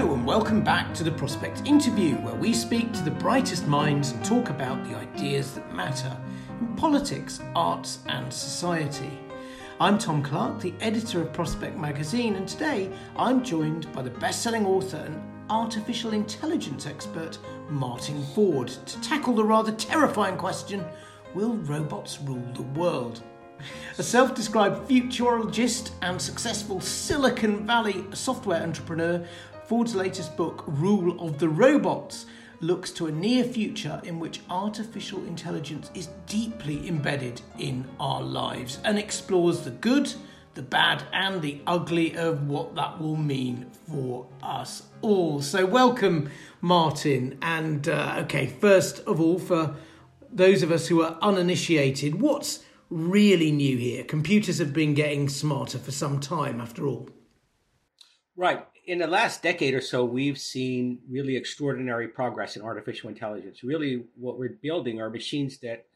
Hello, and welcome back to the Prospect Interview, where we speak to the brightest minds and talk about the ideas that matter in politics, arts, and society. I'm Tom Clark, the editor of Prospect magazine, and today I'm joined by the best selling author and artificial intelligence expert, Martin Ford, to tackle the rather terrifying question Will robots rule the world? A self described futurologist and successful Silicon Valley software entrepreneur, Ford's latest book, Rule of the Robots, looks to a near future in which artificial intelligence is deeply embedded in our lives and explores the good, the bad, and the ugly of what that will mean for us all. So, welcome, Martin. And, uh, okay, first of all, for those of us who are uninitiated, what's really new here? Computers have been getting smarter for some time, after all. Right. In the last decade or so, we've seen really extraordinary progress in artificial intelligence. Really, what we're building are machines that,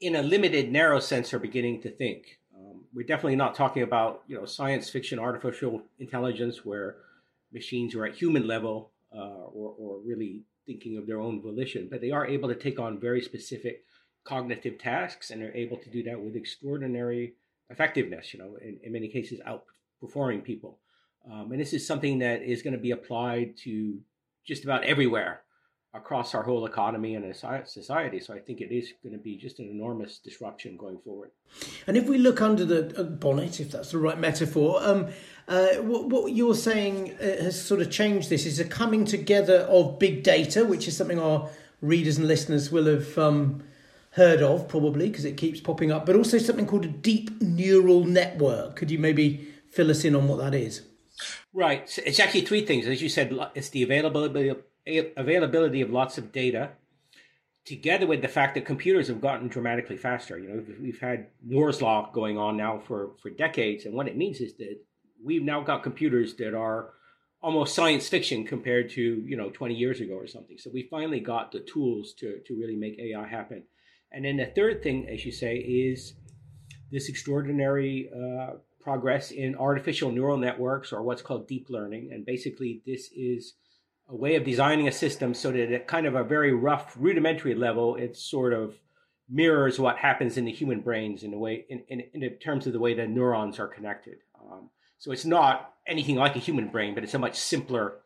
in a limited, narrow sense, are beginning to think. Um, we're definitely not talking about you know science fiction artificial intelligence where machines are at human level uh, or, or really thinking of their own volition, but they are able to take on very specific cognitive tasks and are able to do that with extraordinary effectiveness. You know, in, in many cases, outperforming people. Um, and this is something that is going to be applied to just about everywhere across our whole economy and society. So I think it is going to be just an enormous disruption going forward. And if we look under the uh, bonnet, if that's the right metaphor, um, uh, what, what, you're saying uh, has sort of changed this is a coming together of big data, which is something our readers and listeners will have um, heard of probably because it keeps popping up, but also something called a deep neural network. Could you maybe fill us in on what that is? Right. So it's actually three things. As you said, it's the availability of, availability of lots of data, together with the fact that computers have gotten dramatically faster. You know, we've had Moore's law going on now for for decades, and what it means is that we've now got computers that are almost science fiction compared to you know 20 years ago or something. So we finally got the tools to to really make AI happen. And then the third thing, as you say, is this extraordinary uh, progress in artificial neural networks or what's called deep learning. And basically, this is a way of designing a system so that at kind of a very rough, rudimentary level, it sort of mirrors what happens in the human brains in a way, in, in, in terms of the way the neurons are connected. Um, so it's not anything like a human brain, but it's a much simpler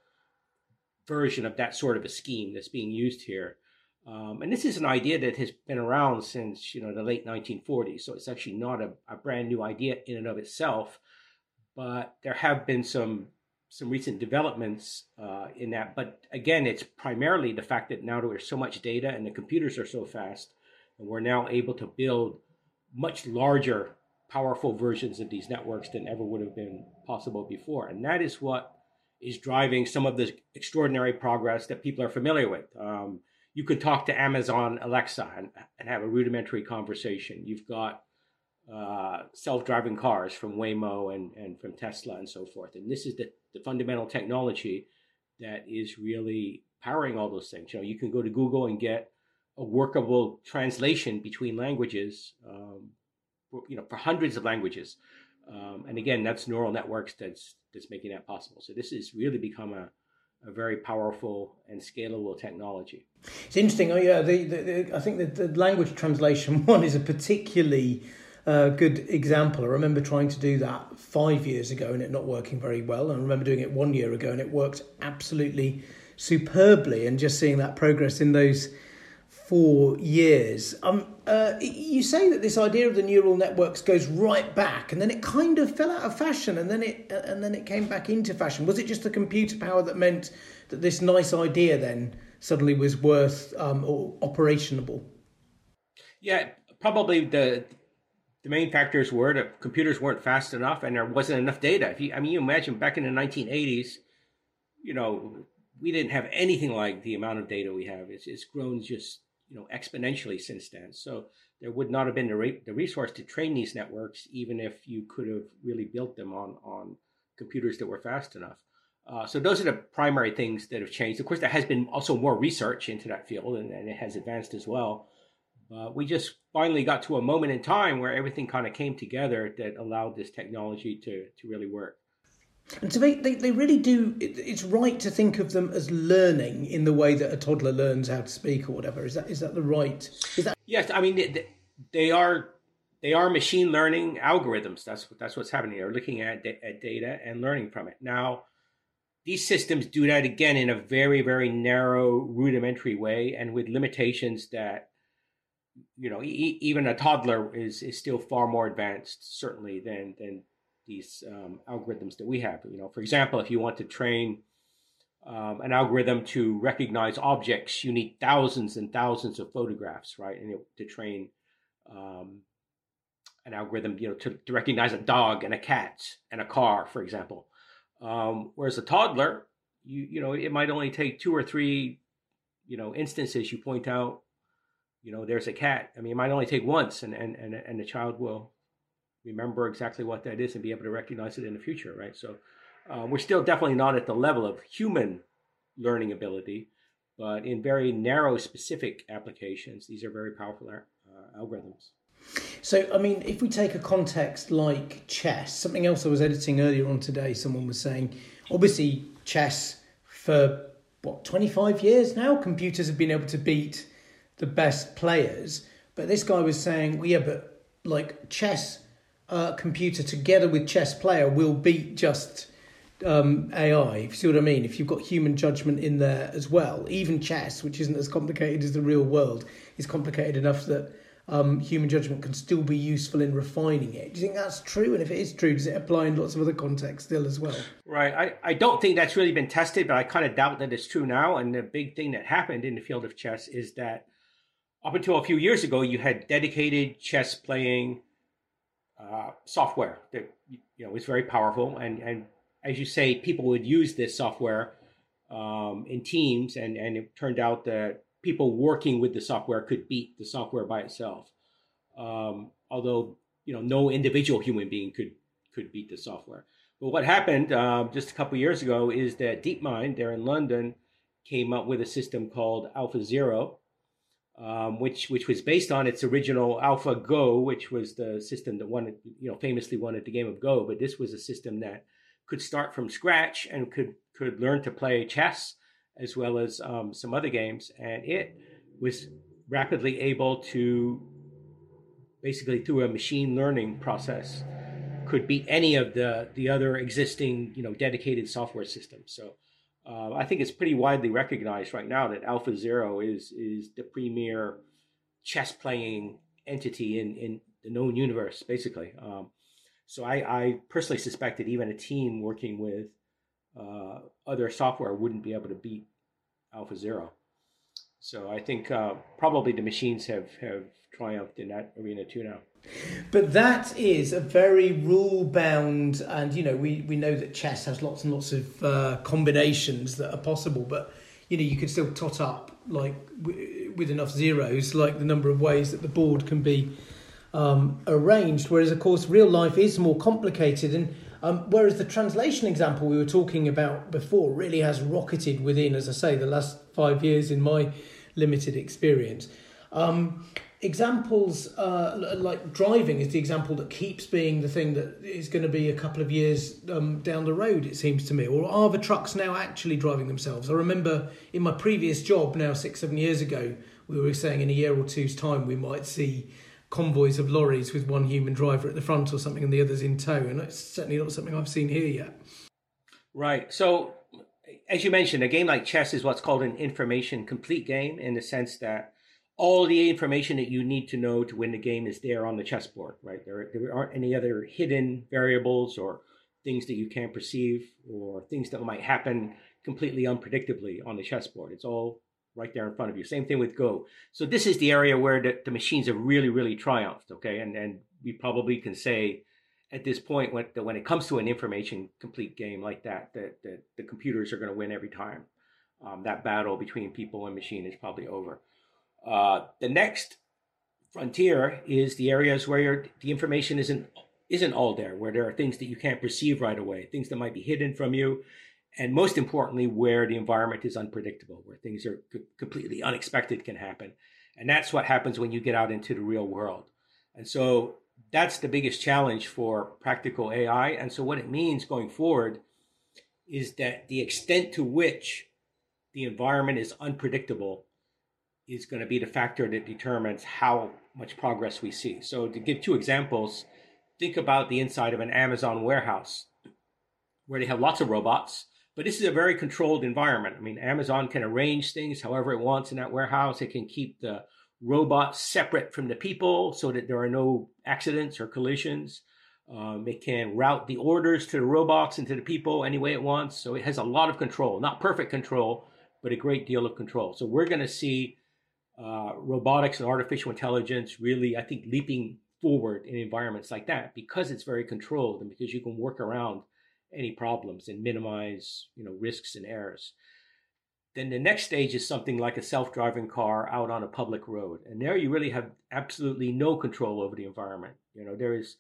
version of that sort of a scheme that's being used here. Um, and this is an idea that has been around since you know the late 1940s, so it's actually not a, a, brand new idea in and of itself. But there have been some some recent developments uh, in that. But again, it's primarily the fact that now there's so much data and the computers are so fast, and we're now able to build much larger, powerful versions of these networks than ever would have been possible before. And that is what is driving some of the extraordinary progress that people are familiar with. Um, you could talk to Amazon Alexa and, and have a rudimentary conversation. You've got uh, self-driving cars from Waymo and, and from Tesla and so forth. And this is the, the fundamental technology that is really powering all those things. You know, you can go to Google and get a workable translation between languages, um, for, you know, for hundreds of languages. Um, and again, that's neural networks that's that's making that possible. So this has really become a a very powerful and scalable technology. It's interesting. Oh, yeah, the, the, the I think the, the language translation one is a particularly uh, good example. I remember trying to do that five years ago and it not working very well. I remember doing it one year ago and it worked absolutely superbly. And just seeing that progress in those four years. Um, uh, you say that this idea of the neural networks goes right back, and then it kind of fell out of fashion, and then it uh, and then it came back into fashion. Was it just the computer power that meant that this nice idea then suddenly was worth um, or operationable? Yeah, probably the the main factors were that computers weren't fast enough, and there wasn't enough data. If you, I mean, you imagine back in the 1980s, you know, we didn't have anything like the amount of data we have. It's, it's grown just you know exponentially since then. So there would not have been the, re- the resource to train these networks, even if you could have really built them on on computers that were fast enough. Uh, so those are the primary things that have changed. Of course, there has been also more research into that field, and, and it has advanced as well. Uh, we just finally got to a moment in time where everything kind of came together that allowed this technology to to really work. And so they, they, they really do, it, it's right to think of them as learning in the way that a toddler learns how to speak or whatever. Is that is that the right? Is that Yes, I mean they, they are they are machine learning algorithms. That's that's what's happening. They're looking at at data and learning from it. Now, these systems do that again in a very very narrow, rudimentary way, and with limitations that you know e- even a toddler is is still far more advanced, certainly than than these um, algorithms that we have. You know, for example, if you want to train um, an algorithm to recognize objects, you need thousands and thousands of photographs, right? And know, to train um, an algorithm, you know, to, to, recognize a dog and a cat and a car, for example. Um, whereas a toddler, you you know, it might only take two or three, you know, instances. You point out, you know, there's a cat. I mean, it might only take once, and and and, and the child will remember exactly what that is and be able to recognize it in the future, right? So uh, we're still definitely not at the level of human learning ability, but in very narrow, specific applications, these are very powerful uh, algorithms. So, I mean, if we take a context like chess, something else I was editing earlier on today, someone was saying, obviously, chess for what, 25 years now, computers have been able to beat the best players. But this guy was saying, well, yeah, but like chess uh, computer together with chess player will beat just um, AI. If you see what I mean? If you've got human judgment in there as well, even chess, which isn't as complicated as the real world, is complicated enough that um, human judgment can still be useful in refining it. Do you think that's true? And if it is true, does it apply in lots of other contexts still as well? Right. I, I don't think that's really been tested, but I kind of doubt that it's true now. And the big thing that happened in the field of chess is that up until a few years ago, you had dedicated chess playing uh, software that you know is very powerful, and and as you say, people would use this software um, in teams, and and it turned out that people working with the software could beat the software by itself. Um, although you know no individual human being could could beat the software. But what happened um, just a couple years ago is that DeepMind there in London came up with a system called AlphaZero, um, which which was based on its original AlphaGo, which was the system that won, you know, famously won at the game of Go. But this was a system that could start from scratch and could could learn to play chess as well as um, some other games, and it was rapidly able to basically through a machine learning process could beat any of the the other existing you know dedicated software systems. So uh, I think it's pretty widely recognized right now that AlphaZero is is the premier chess playing entity in in the known universe, basically. Um, so I, I, personally suspect that even a team working with uh, other software wouldn't be able to beat AlphaZero. So I think uh, probably the machines have have triumphed in that arena too now. But that is a very rule bound, and you know, we, we know that chess has lots and lots of uh, combinations that are possible, but you know, you could still tot up like w- with enough zeros, like the number of ways that the board can be um, arranged. Whereas, of course, real life is more complicated, and um, whereas the translation example we were talking about before really has rocketed within, as I say, the last five years in my limited experience. Um, examples uh, like driving is the example that keeps being the thing that is going to be a couple of years um, down the road it seems to me. Or are the trucks now actually driving themselves? I remember in my previous job now six seven years ago we were saying in a year or two's time we might see convoys of lorries with one human driver at the front or something and the others in tow and it's certainly not something i've seen here yet. Right so as you mentioned a game like chess is what's called an information complete game in the sense that all the information that you need to know to win the game is there on the chessboard, right? There, there aren't any other hidden variables or things that you can't perceive or things that might happen completely unpredictably on the chessboard. It's all right there in front of you. Same thing with Go. So this is the area where the, the machines have really, really triumphed. Okay, and and we probably can say at this point when when it comes to an information complete game like that, that, that the computers are going to win every time. Um, that battle between people and machine is probably over. Uh, the next frontier is the areas where the information isn't isn't all there, where there are things that you can't perceive right away, things that might be hidden from you, and most importantly, where the environment is unpredictable, where things are c- completely unexpected can happen, and that's what happens when you get out into the real world. And so that's the biggest challenge for practical AI. And so what it means going forward is that the extent to which the environment is unpredictable is going to be the factor that determines how much progress we see. So, to give two examples, think about the inside of an Amazon warehouse where they have lots of robots, but this is a very controlled environment. I mean, Amazon can arrange things however it wants in that warehouse. It can keep the robots separate from the people so that there are no accidents or collisions. Um, it can route the orders to the robots and to the people any way it wants. So it has a lot of control, not perfect control, but a great deal of control. So we're going to see uh, robotics and artificial intelligence really, I think, leaping forward in environments like that because it's very controlled and because you can work around any problems and minimize, you know, risks and errors. Then the next stage is something like a self-driving car out on a public road, and there you really have absolutely no control over the environment. You know, there is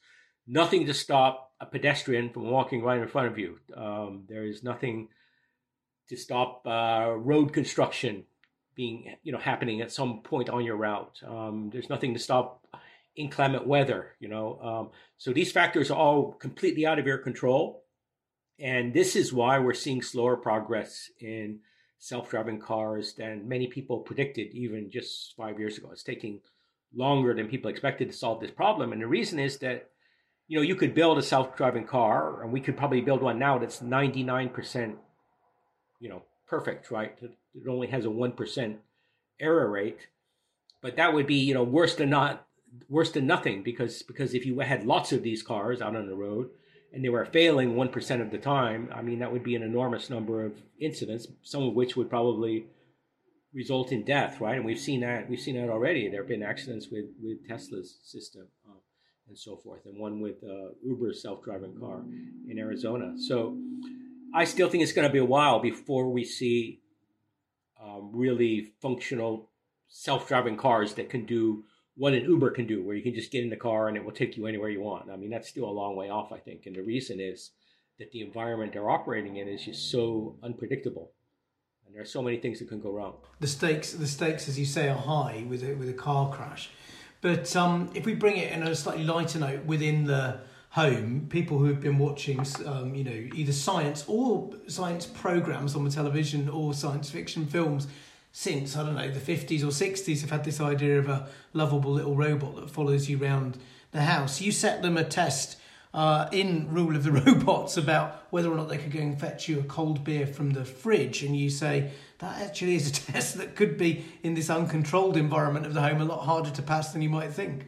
nothing to stop a pedestrian from walking right in front of you. Um, there is nothing to stop uh, road construction being you know happening at some point on your route. Um, there's nothing to stop inclement weather. You know, um, so these factors are all completely out of your control, and this is why we're seeing slower progress in self-driving cars than many people predicted even just five years ago. It's taking longer than people expected to solve this problem, and the reason is that you know you could build a self-driving car, and we could probably build one now that's 99 percent you know perfect, right? It only has a one percent error rate, but that would be you know worse than not worse than nothing because because if you had lots of these cars out on the road and they were failing one percent of the time, I mean that would be an enormous number of incidents, some of which would probably result in death, right? And we've seen that we've seen that already. There have been accidents with with Tesla's system. Uh, and so forth, and one with uh, Uber's self-driving car in Arizona. So, I still think it's going to be a while before we see um, really functional self-driving cars that can do what an Uber can do, where you can just get in the car and it will take you anywhere you want. I mean, that's still a long way off, I think. And the reason is that the environment they're operating in is just so unpredictable, and there are so many things that can go wrong. The stakes, the stakes, as you say, are high with a, with a car crash. But um, if we bring it in a slightly lighter note within the home, people who have been watching, um, you know, either science or science programs on the television or science fiction films since I don't know the fifties or sixties have had this idea of a lovable little robot that follows you around the house. You set them a test uh, in Rule of the Robots about whether or not they could go and fetch you a cold beer from the fridge, and you say that actually is a test that could be in this uncontrolled environment of the home a lot harder to pass than you might think.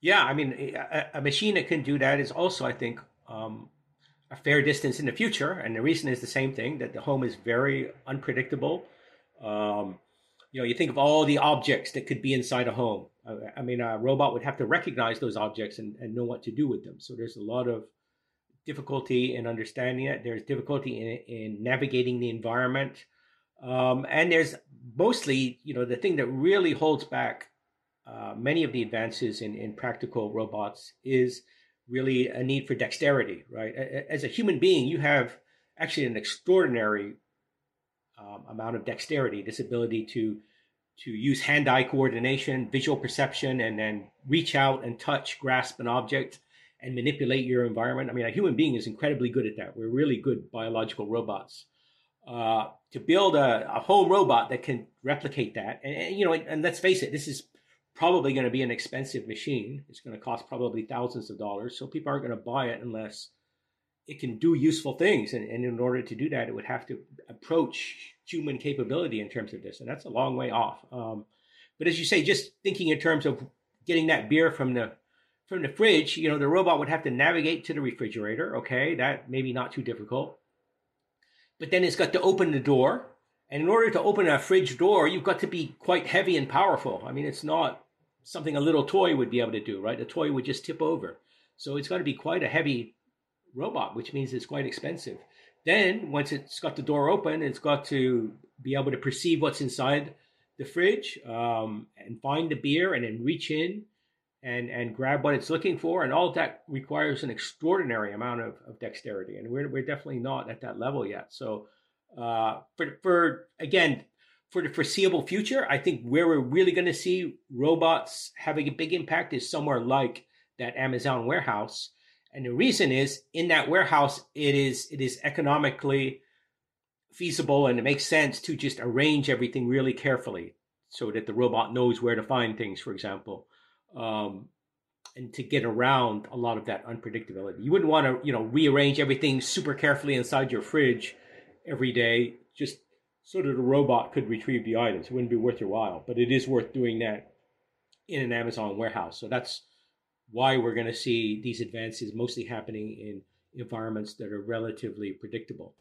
Yeah, I mean, a, a, machine that can do that is also, I think, um, a fair distance in the future. And the reason is the same thing that the home is very unpredictable. Um, you know, you think of all the objects that could be inside a home. I, I mean, a robot would have to recognize those objects and, and, know what to do with them. So there's a lot of difficulty in understanding it. There's difficulty in, in navigating the environment. Um, and there's mostly, you know, the thing that really holds back uh, many of the advances in, in practical robots is really a need for dexterity, right? As a human being, you have actually an extraordinary um, amount of dexterity, this ability to to use hand-eye coordination, visual perception, and then reach out and touch, grasp an object, and manipulate your environment. I mean, a human being is incredibly good at that. We're really good biological robots. Uh, to build a, a, home robot that can replicate that, and, and you know, and, and let's face it, this is probably going to be an expensive machine. It's going to cost probably thousands of dollars. So people aren't going to buy it unless it can do useful things. And, and in order to do that, it would have to approach human capability in terms of this. And that's a long way off. Um, but as you say, just thinking in terms of getting that beer from the from the fridge, you know, the robot would have to navigate to the refrigerator. Okay, that maybe not too difficult. But then it's got to open the door. And in order to open a fridge door, you've got to be quite heavy and powerful. I mean, it's not something a little toy would be able to do, right? A toy would just tip over. So it's got to be quite a heavy robot, which means it's quite expensive. Then, once it's got the door open, it's got to be able to perceive what's inside the fridge um, and find the beer and then reach in and and grab what it's looking for. And all of that requires an extraordinary amount of, of dexterity. And we're, we're definitely not at that level yet. So, uh, for, for again, for the foreseeable future, I think where we're really going to see robots having a big impact is somewhere like that Amazon warehouse. And the reason is in that warehouse, it is it is economically feasible and it makes sense to just arrange everything really carefully so that the robot knows where to find things, for example, um, and to get around a lot of that unpredictability. You wouldn't want to, you know, rearrange everything super carefully inside your fridge every day. Just so that a robot could retrieve the items. It wouldn't be worth your while, but it is worth doing that in an Amazon warehouse. So that's why we're going to see these advances mostly happening in environments that are relatively predictable.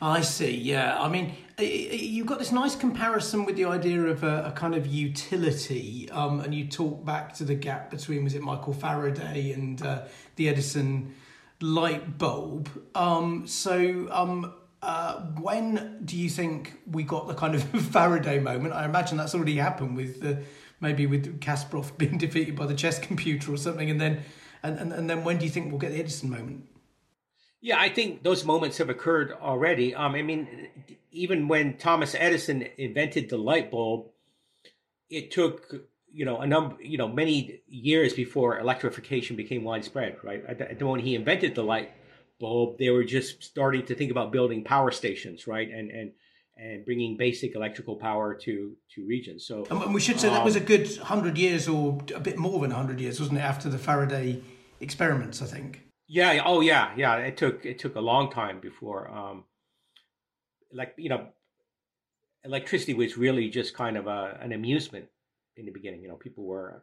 I see. Yeah, I mean, you've got this nice comparison with the idea of a, a kind of utility, um, and you talk back to the gap between was it Michael Faraday and uh, the Edison light bulb. Um, so, um, uh, when do you think we got the kind of Faraday moment? I imagine that's already happened with the maybe with Kasparov being defeated by the chess computer or something, and then and, and, and then when do you think we'll get the Edison moment? Yeah, I think those moments have occurred already. Um, I mean, even when Thomas Edison invented the light bulb, it took you know a number you know many years before electrification became widespread. Right, at the, when he invented the light bulb, they were just starting to think about building power stations, right? And and and bringing basic electrical power to to regions. So, and we should say um, that was a um, good hundred years, or a bit more than hundred years, wasn't it? After the Faraday experiments, I think. Yeah. Oh, yeah. Yeah. It took it took a long time before, um, like you know, electricity was really just kind of a, an amusement in the beginning. You know, people were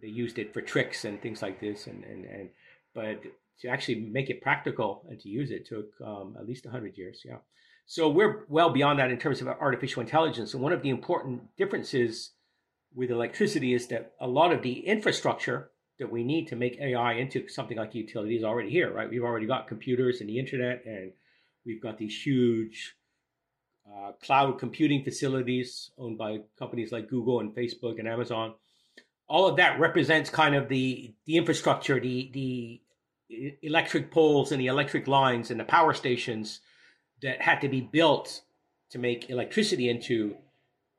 they used it for tricks and things like this, and and and but to actually make it practical and to use it took um, at least 100 years. Yeah. So we're well beyond that in terms of artificial intelligence. And one of the important differences with electricity is that a lot of the infrastructure that we need to make AI into something like utility is already here, right? We've already got computers and the internet, and we've got these huge uh, cloud computing facilities owned by companies like Google and Facebook and Amazon. All of that represents kind of the the infrastructure, the the electric poles and the electric lines and the power stations that had to be built to make electricity into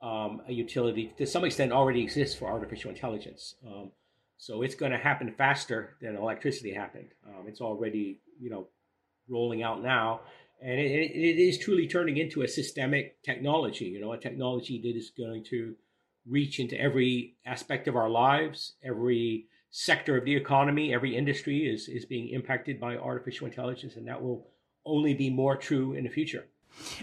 um, a utility to some extent already exists for artificial intelligence. Um, so it's going to happen faster than electricity happened. Um, it's already you know rolling out now, and it, it is truly turning into a systemic technology. You know, a technology that is going to reach into every aspect of our lives, every sector of the economy, every industry is is being impacted by artificial intelligence, and that will only be more true in the future.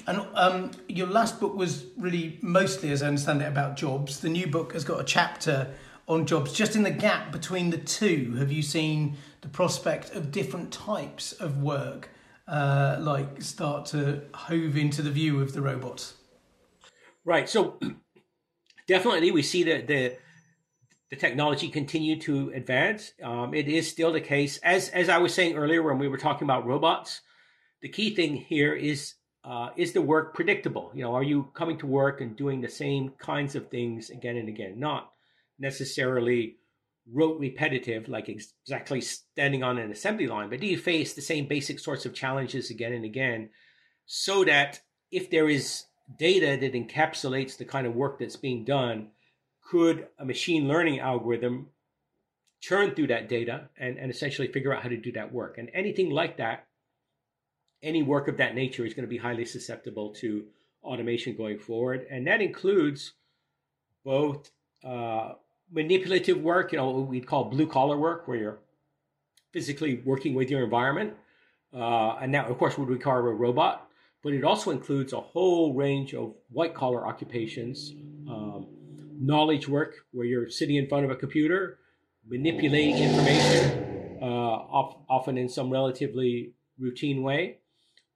And um, your last book was really mostly, as I understand it, about jobs. The new book has got a chapter on jobs. Just in the gap between the two, have you seen the prospect of different types of work uh, like start to hove into the view of the robots? Right. So definitely, we see that the the technology continue to advance. Um, it is still the case, as as I was saying earlier when we were talking about robots. The key thing here is uh, is the work predictable? You know, are you coming to work and doing the same kinds of things again and again? Not necessarily rote repetitive, like exactly standing on an assembly line, but do you face the same basic sorts of challenges again and again, so that if there is data that encapsulates the kind of work that's being done, could a machine learning algorithm churn through that data and, and essentially figure out how to do that work? And anything like that, any work of that nature is going to be highly susceptible to automation going forward. And that includes both uh, manipulative work, you know, what we'd call blue collar work, where you're physically working with your environment. Uh, and that, of course, would require a robot, but it also includes a whole range of white collar occupations, um, knowledge work, where you're sitting in front of a computer, manipulating information, uh, often in some relatively routine way.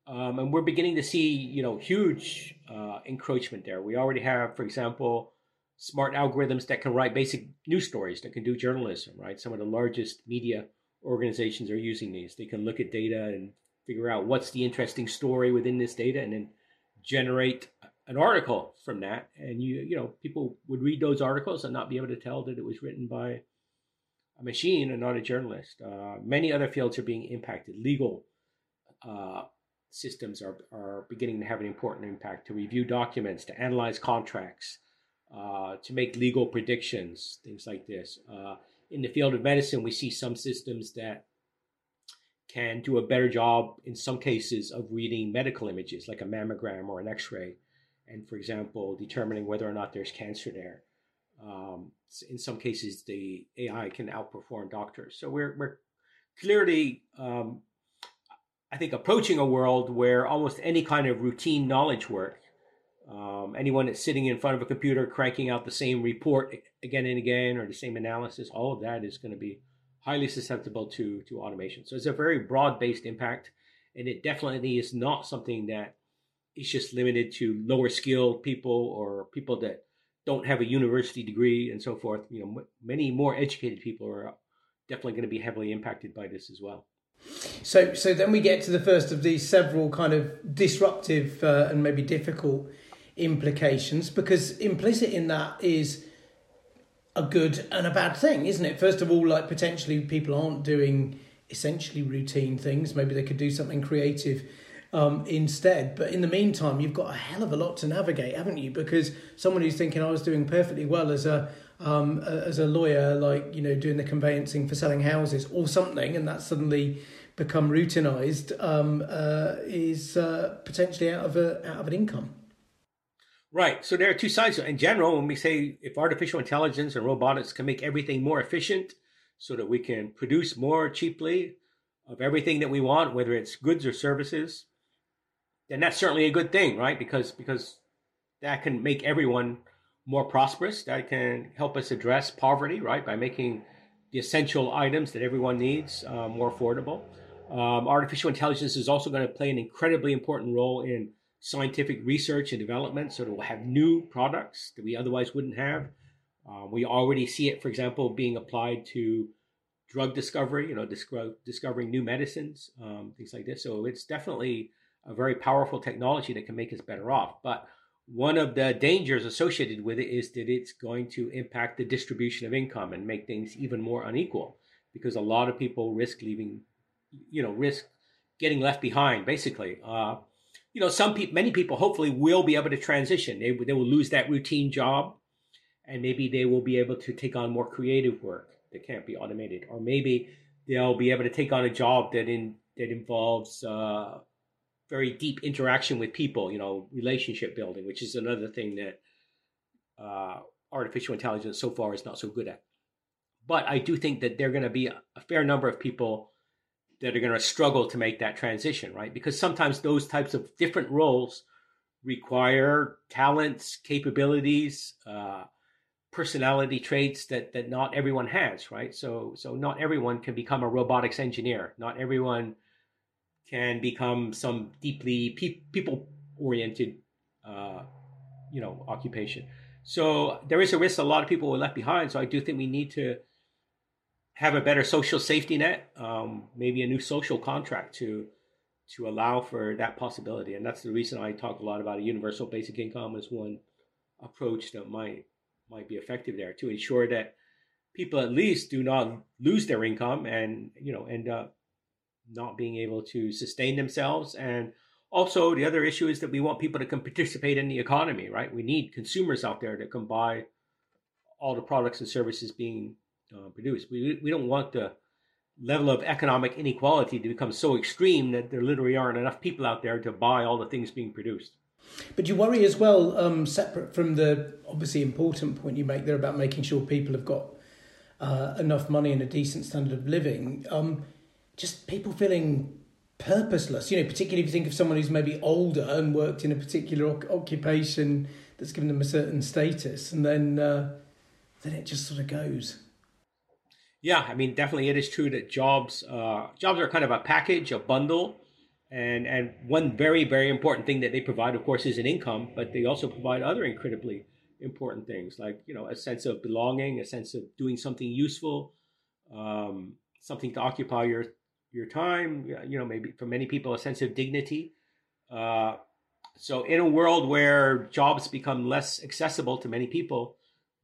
Um, and we're beginning to see, you know, huge uh, encroachment there. We already have, for example, smart algorithms that can write basic news stories, that can do journalism, right? Some of the largest media organizations are using these. They can look at data and figure out what's the interesting story within this data and then generate an article from that. And you, you know, people would read those articles and not be able to tell that it was written by a machine and not a journalist. Uh, many other fields are being impacted. Legal uh, systems are, are beginning to have an important impact to review documents, to analyze contracts, uh, to make legal predictions, things like this. Uh, in the field of medicine, we see some systems that can do a better job in some cases of reading medical images like a mammogram or an x ray, and for example, determining whether or not there's cancer there. Um, in some cases, the AI can outperform doctors. So we're, we're clearly, um, I think, approaching a world where almost any kind of routine knowledge work um, anyone that's sitting in front of a computer cranking out the same report again and again or the same analysis, all of that is going to be highly susceptible to to automation. So it's a very broad based impact, and it definitely is not something that is just limited to lower skilled people or people that don't have a university degree and so forth. You know, many more educated people are definitely going to be heavily impacted by this as well. So, so then we get to the first of these several kind of disruptive uh, and maybe difficult implications because implicit in that is a good and a bad thing, isn't it? First of all, like potentially people aren't doing essentially routine things. Maybe they could do something creative um, instead. But in the meantime, you've got a hell of a lot to navigate, haven't you? Because someone who's thinking I was doing perfectly well as a um, as a lawyer, like you know, doing the conveyancing for selling houses or something, and that's suddenly become routinized, um, uh, is uh, potentially out of a out of an income. Right. So there are two sides. In general, when we say if artificial intelligence and robotics can make everything more efficient so that we can produce more cheaply of everything that we want, whether it's goods or services, then that's certainly a good thing, right? Because because that can make everyone more prosperous. That can help us address poverty, right? By making the essential items that everyone needs uh, more affordable. Um, artificial intelligence is also going to play an incredibly important role in scientific research and development, so that we'll have new products that we otherwise wouldn't have. Uh, we already see it, for example, being applied to drug discovery, you know, disco- discovering new medicines, um, things like this. So it's definitely a very powerful technology that can make us better off. But one of the dangers associated with it is that it's going to impact the distribution of income and make things even more unequal because a lot of people risk leaving, you know, risk getting left behind, basically. Uh, you know, some people, many people hopefully will be able to transition. They, they will lose that routine job and maybe they will be able to take on more creative work that can't be automated. Or maybe they'll be able to take on a job that in, that involves uh, very deep interaction with people, you know, relationship building, which is another thing that uh, artificial intelligence so far is not so good at. But I do think that there are going to be a, fair number of people that are going to struggle to make that transition, right? Because sometimes those types of different roles require talents, capabilities, uh, personality traits that that not everyone has, right? So so not everyone can become a robotics engineer. Not everyone can become some deeply pe- people oriented, uh, you know, occupation. So there is a risk a lot of people are left behind. So I do think we need to have a better social safety net, um, maybe a new social contract to to allow for that possibility. And that's the reason I talk a lot about a universal basic income as one approach that might might be effective there to ensure that people at least do not lose their income and you know end up not being able to sustain themselves and also, the other issue is that we want people to participate in the economy, right? We need consumers out there can buy all the products and services being uh, produced. We, we don't want the level of economic inequality to become so extreme that there literally aren't enough people out there to buy all the things being produced. But you worry as well, um, separate from the obviously important point you make there about making sure people have got uh, enough money and a decent standard of living. Um, just people feeling purposeless. You know, particularly if you think of someone who's maybe older and worked in a particular occupation that's given them a certain status, and then uh, then it just sort of goes. Yeah, I mean, definitely, it is true that jobs uh, jobs are kind of a package, a bundle, and and one very very important thing that they provide, of course, is an income, but they also provide other incredibly important things like you know a sense of belonging, a sense of doing something useful, um, something to occupy your your time. You know, maybe for many people, a sense of dignity. Uh, so, in a world where jobs become less accessible to many people,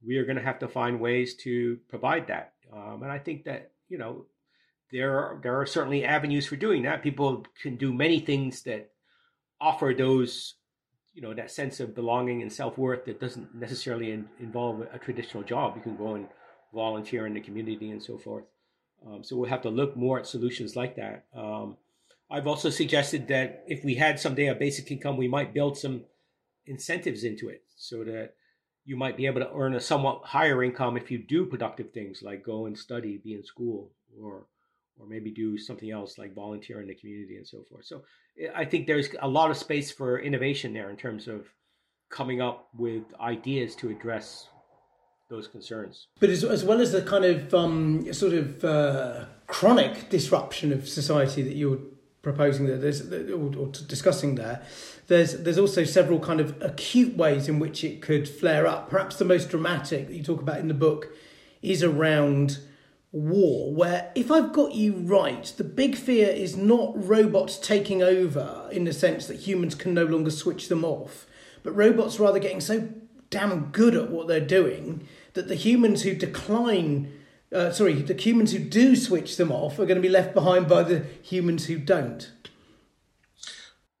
we are going to have to find ways to provide that. Um, and I think that you know there are, there are certainly avenues for doing that. People can do many things that offer those you know that sense of belonging and self worth that doesn't necessarily in, involve a traditional job. You can go and volunteer in the community and so forth. Um, so we'll have to look more at solutions like that. Um, I've also suggested that if we had someday a basic income, we might build some incentives into it so that you might be able to earn a somewhat higher income if you do productive things like go and study, be in school, or or maybe do something else like volunteer in the community and so forth. So eh, I think there's a lot of space for innovation there in terms of coming up with ideas to address those concerns. But as, as well as the kind of um, sort of uh, chronic disruption of society that you're proposing there, there's, or, or discussing there, there's there's also several kind of acute ways in which it could flare up. Perhaps the most dramatic that you talk about in the book is around war, where if I've got you right, the big fear is not robots taking over in the sense that humans can no longer switch them off, but robots rather getting so damn good at what they're doing that the humans who decline, uh, sorry, the humans who do switch them off are going to be left behind by the humans who don't.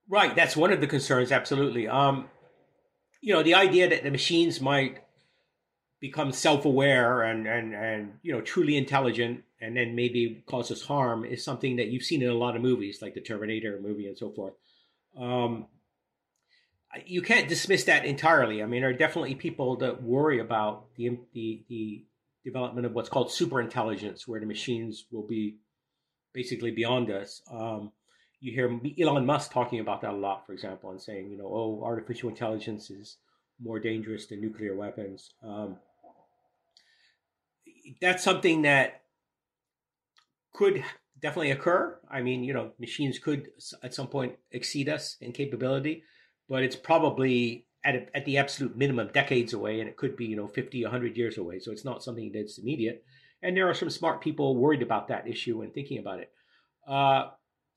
Right, that's one of the concerns. Absolutely. Um, you know, the idea that the machines might become self-aware and and and you know truly intelligent and then maybe cause us harm is something that you've seen in a lot of movies like the terminator movie and so forth um, you can't dismiss that entirely. I mean, there are definitely people that worry about the the, the development of what's called superintelligence, where the machines will be basically beyond us. Um, you hear Elon Musk talking about that a lot, for example, and saying, you know, oh, artificial intelligence is more dangerous than nuclear weapons. Um, that's something that could definitely occur. I mean, you know, machines could at some point exceed us in capability but it's probably at, a, at the absolute minimum decades away, and it could be you know 50, 100 years away. So it's not something that's immediate. And there are some smart people worried about that issue and thinking about it. Uh,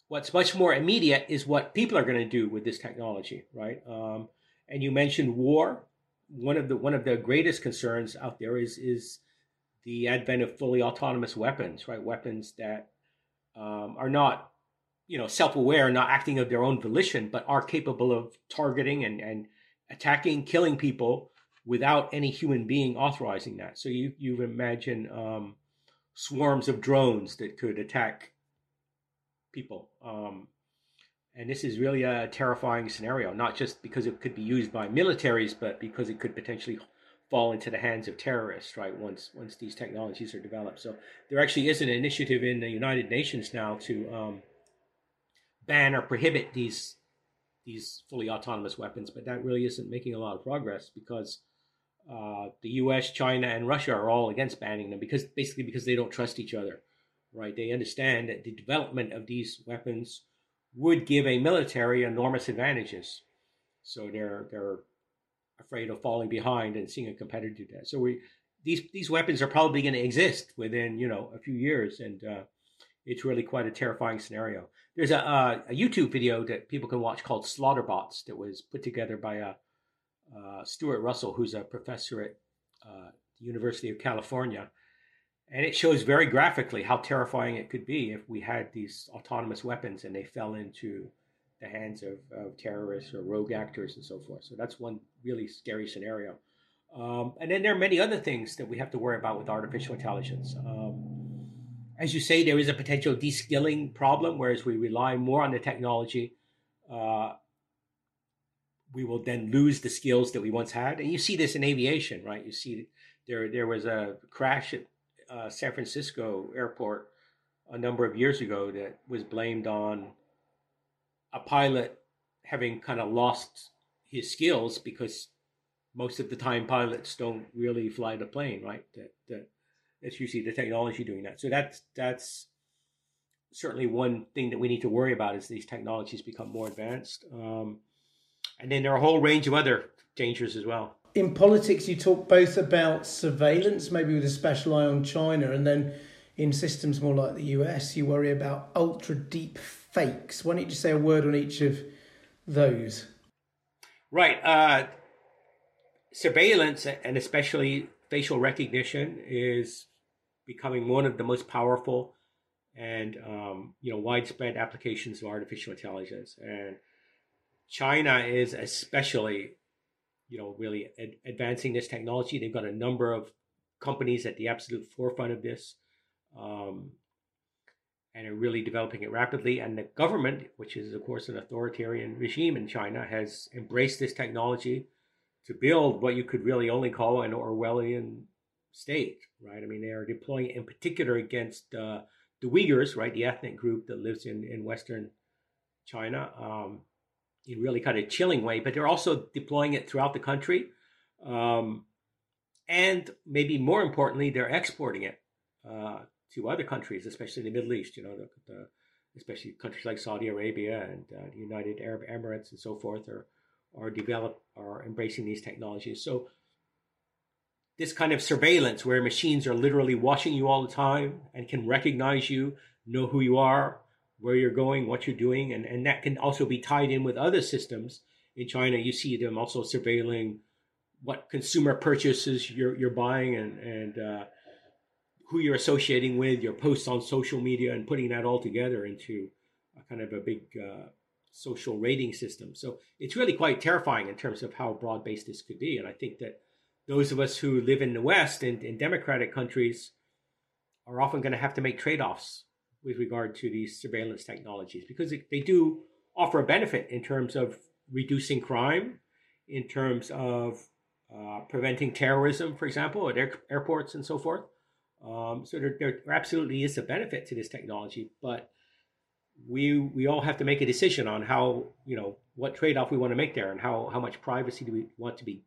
what's much more immediate is what people are going to do with this technology, right? Um, and you mentioned war. One of the one of the greatest concerns out there is is the advent of fully autonomous weapons, right? Weapons that um, are not you know self-aware not acting of their own volition but are capable of targeting and, and attacking killing people without any human being authorizing that. So you you imagine um, swarms of drones that could attack people. Um, and this is really a terrifying scenario not just because it could be used by militaries but because it could potentially fall into the hands of terrorists right once once these technologies are developed. So there actually is an initiative in the united nations now to um, ban or prohibit these these fully autonomous weapons, but that really isn't making a lot of progress because uh, the U.S., China, and Russia are all against banning them because basically because they don't trust each other, right? They understand that the development of these weapons would give a military enormous advantages, so they're they're afraid of falling behind and seeing a competitor do that. So we these these weapons are probably going to exist within you know a few years, and uh, it's really quite a terrifying scenario. There's a, a, a YouTube video that people can watch called Slaughterbots that was put together by a, uh, Stuart Russell, who's a professor at uh, the University of California. And it shows very graphically how terrifying it could be if we had these autonomous weapons and they fell into the hands of, of, terrorists or rogue actors and so forth. So that's one really scary scenario. Um, and then there are many other things that we have to worry about with artificial intelligence. Um, as you say, there is a potential de-skilling problem, whereas we rely more on the technology. Uh, we will then lose the skills that we once had. And you see this in aviation, right? You see there there was a crash at uh, San Francisco airport a number of years ago that was blamed on a pilot having kind of lost his skills because most of the time pilots don't really fly the plane, right? That, that that's usually the technology doing that. So that's that's certainly one thing that we need to worry about as these technologies become more advanced. Um, and then there are a whole range of other dangers as well. In politics, you talk both about surveillance, maybe with a special eye on China, and then in systems more like the US, you worry about ultra deep fakes. Why don't you just say a word on each of those? Right. Uh, surveillance, and especially facial recognition, is becoming one of the most powerful and um, you know widespread applications of artificial intelligence. And China is especially, you know, really ad- advancing this technology. They've got a number of companies at the absolute forefront of this um, and are really developing it rapidly. And the government, which is, of course, an authoritarian regime in China, has embraced this technology to build what you could really only call an Orwellian state, right? I mean, they are deploying in particular against uh, the Uyghurs, right, the ethnic group that lives in, in Western China, um, in really kind of chilling way, but they're also deploying it throughout the country. Um, and maybe more importantly, they're exporting it uh, to other countries, especially the Middle East. You know, the, the, especially countries like Saudi Arabia and uh, the United Arab Emirates and so forth are are develop are embracing these technologies. So this kind of surveillance, where machines are literally watching you all the time and can recognize you, know who you are, where you're going, what you're doing, and and that can also be tied in with other systems. In China, you see them also surveilling what consumer purchases you're you're buying and and uh, who you're associating with, your posts on social media, and putting that all together into a kind of a big uh, social rating system. So it's really quite terrifying in terms of how broad based this could be. And I think that those of us who live in the West and in democratic countries are often going to have to make trade offs with regard to these surveillance technologies because they do offer a benefit in terms of reducing crime, in terms of uh, preventing terrorism, for example, at air- airports and so forth. Um, so there, there absolutely is a benefit to this technology, but we we all have to make a decision on how you know what trade off we want to make there, and how how much privacy do we want to be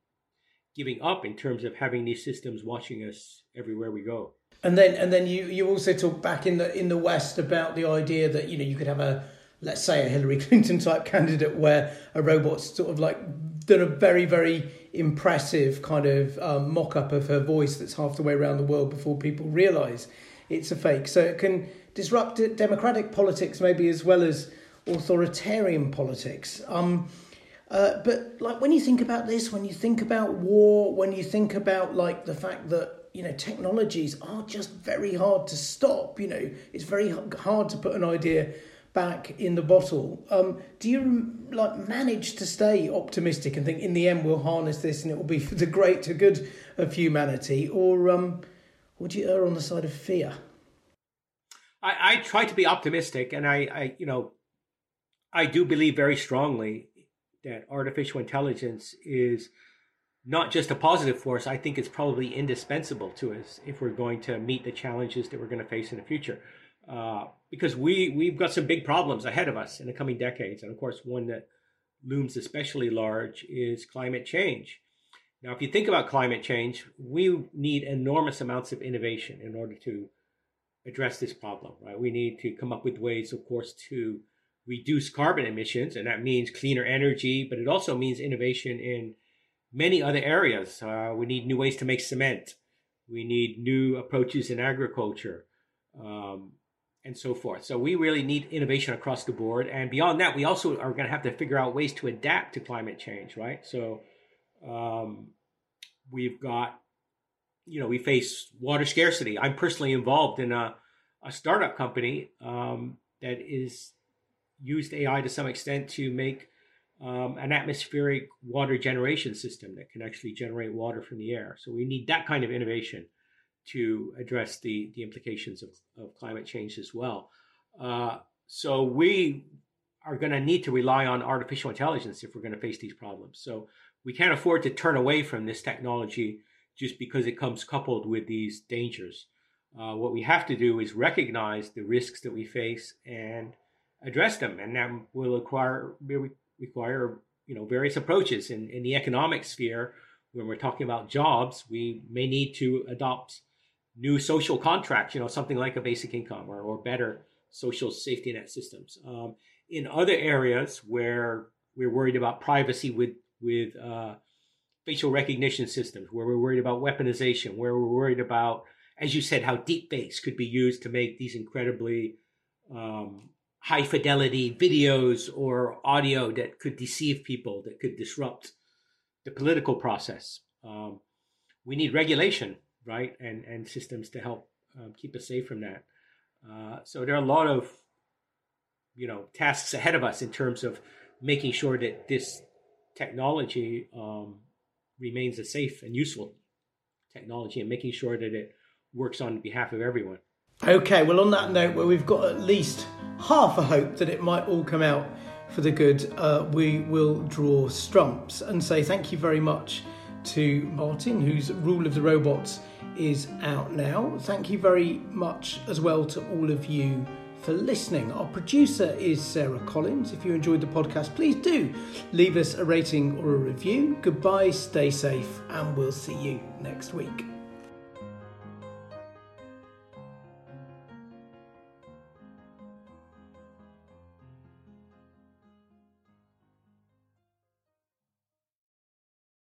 giving up in terms of having these systems watching us everywhere we go. And then and then you you also talk back in the in the West about the idea that you know you could have a let's say a Hillary Clinton type candidate where a robot's sort of like done a very very impressive kind of um, mock up of her voice that's half the way around the world before people realise it's a fake. So it can disrupt democratic politics maybe as well as authoritarian politics. Um, uh, but like when you think about this, when you think about war, when you think about like the fact that you know technologies are just very hard to stop. You know, it's very hard to put an idea back in the bottle. Um, do you like manage to stay optimistic and think in the end we'll harness this and it will be for the greater good of humanity, or um, would you err on the side of fear? I, I try to be optimistic, and I, I, you know, I do believe very strongly that artificial intelligence is not just a positive force. I think it's probably indispensable to us if we're going to meet the challenges that we're going to face in the future. Uh, because we we've got some big problems ahead of us in the coming decades, and of course, one that looms especially large is climate change. Now, if you think about climate change, we need enormous amounts of innovation in order to address this problem. Right? We need to come up with ways, of course, to reduce carbon emissions, and that means cleaner energy, but it also means innovation in many other areas. Uh, we need new ways to make cement. We need new approaches in agriculture. Um, and so forth. So we really need innovation across the board. And beyond that, we also are going to have to figure out ways to adapt to climate change, right? So um, we've got, you know, we face water scarcity. I'm personally involved in a, a startup company um, that is used AI to some extent to make um, an atmospheric water generation system that can actually generate water from the air. So we need that kind of innovation to address the, the implications of, of climate change as well. Uh, so we are going to need to rely on artificial intelligence if we're going to face these problems. So we can't afford to turn away from this technology just because it comes coupled with these dangers. Uh, what we have to do is recognize the risks that we face and address them, and that will require require you know various approaches in, in the economic sphere. When we're talking about jobs, we may need to adopt new social contracts, you know, something like a basic income or, or better social safety net systems. Um, in other areas where we're worried about privacy with with uh, facial recognition systems, where we're worried about weaponization, where we're worried about, as you said, how deep fakes could be used to make these incredibly um, high fidelity videos or audio that could deceive people, that could disrupt the political process. Um, we need regulation, right, and and systems to help um, keep us safe from that. Uh, so there are a lot of you know tasks ahead of us in terms of making sure that this technology um, remains a safe and useful technology and making sure that it works on behalf of everyone. Okay, well, on that note, where we've got at least half a hope that it might all come out for the good, uh, we will draw strumps and say thank you very much to Martin, whose Rule of the Robots is out now. Thank you very much as well to all of you for listening. Our producer is Sarah Collins. If you enjoyed the podcast, please do leave us a rating or a review. Goodbye, stay safe, and we'll see you next week.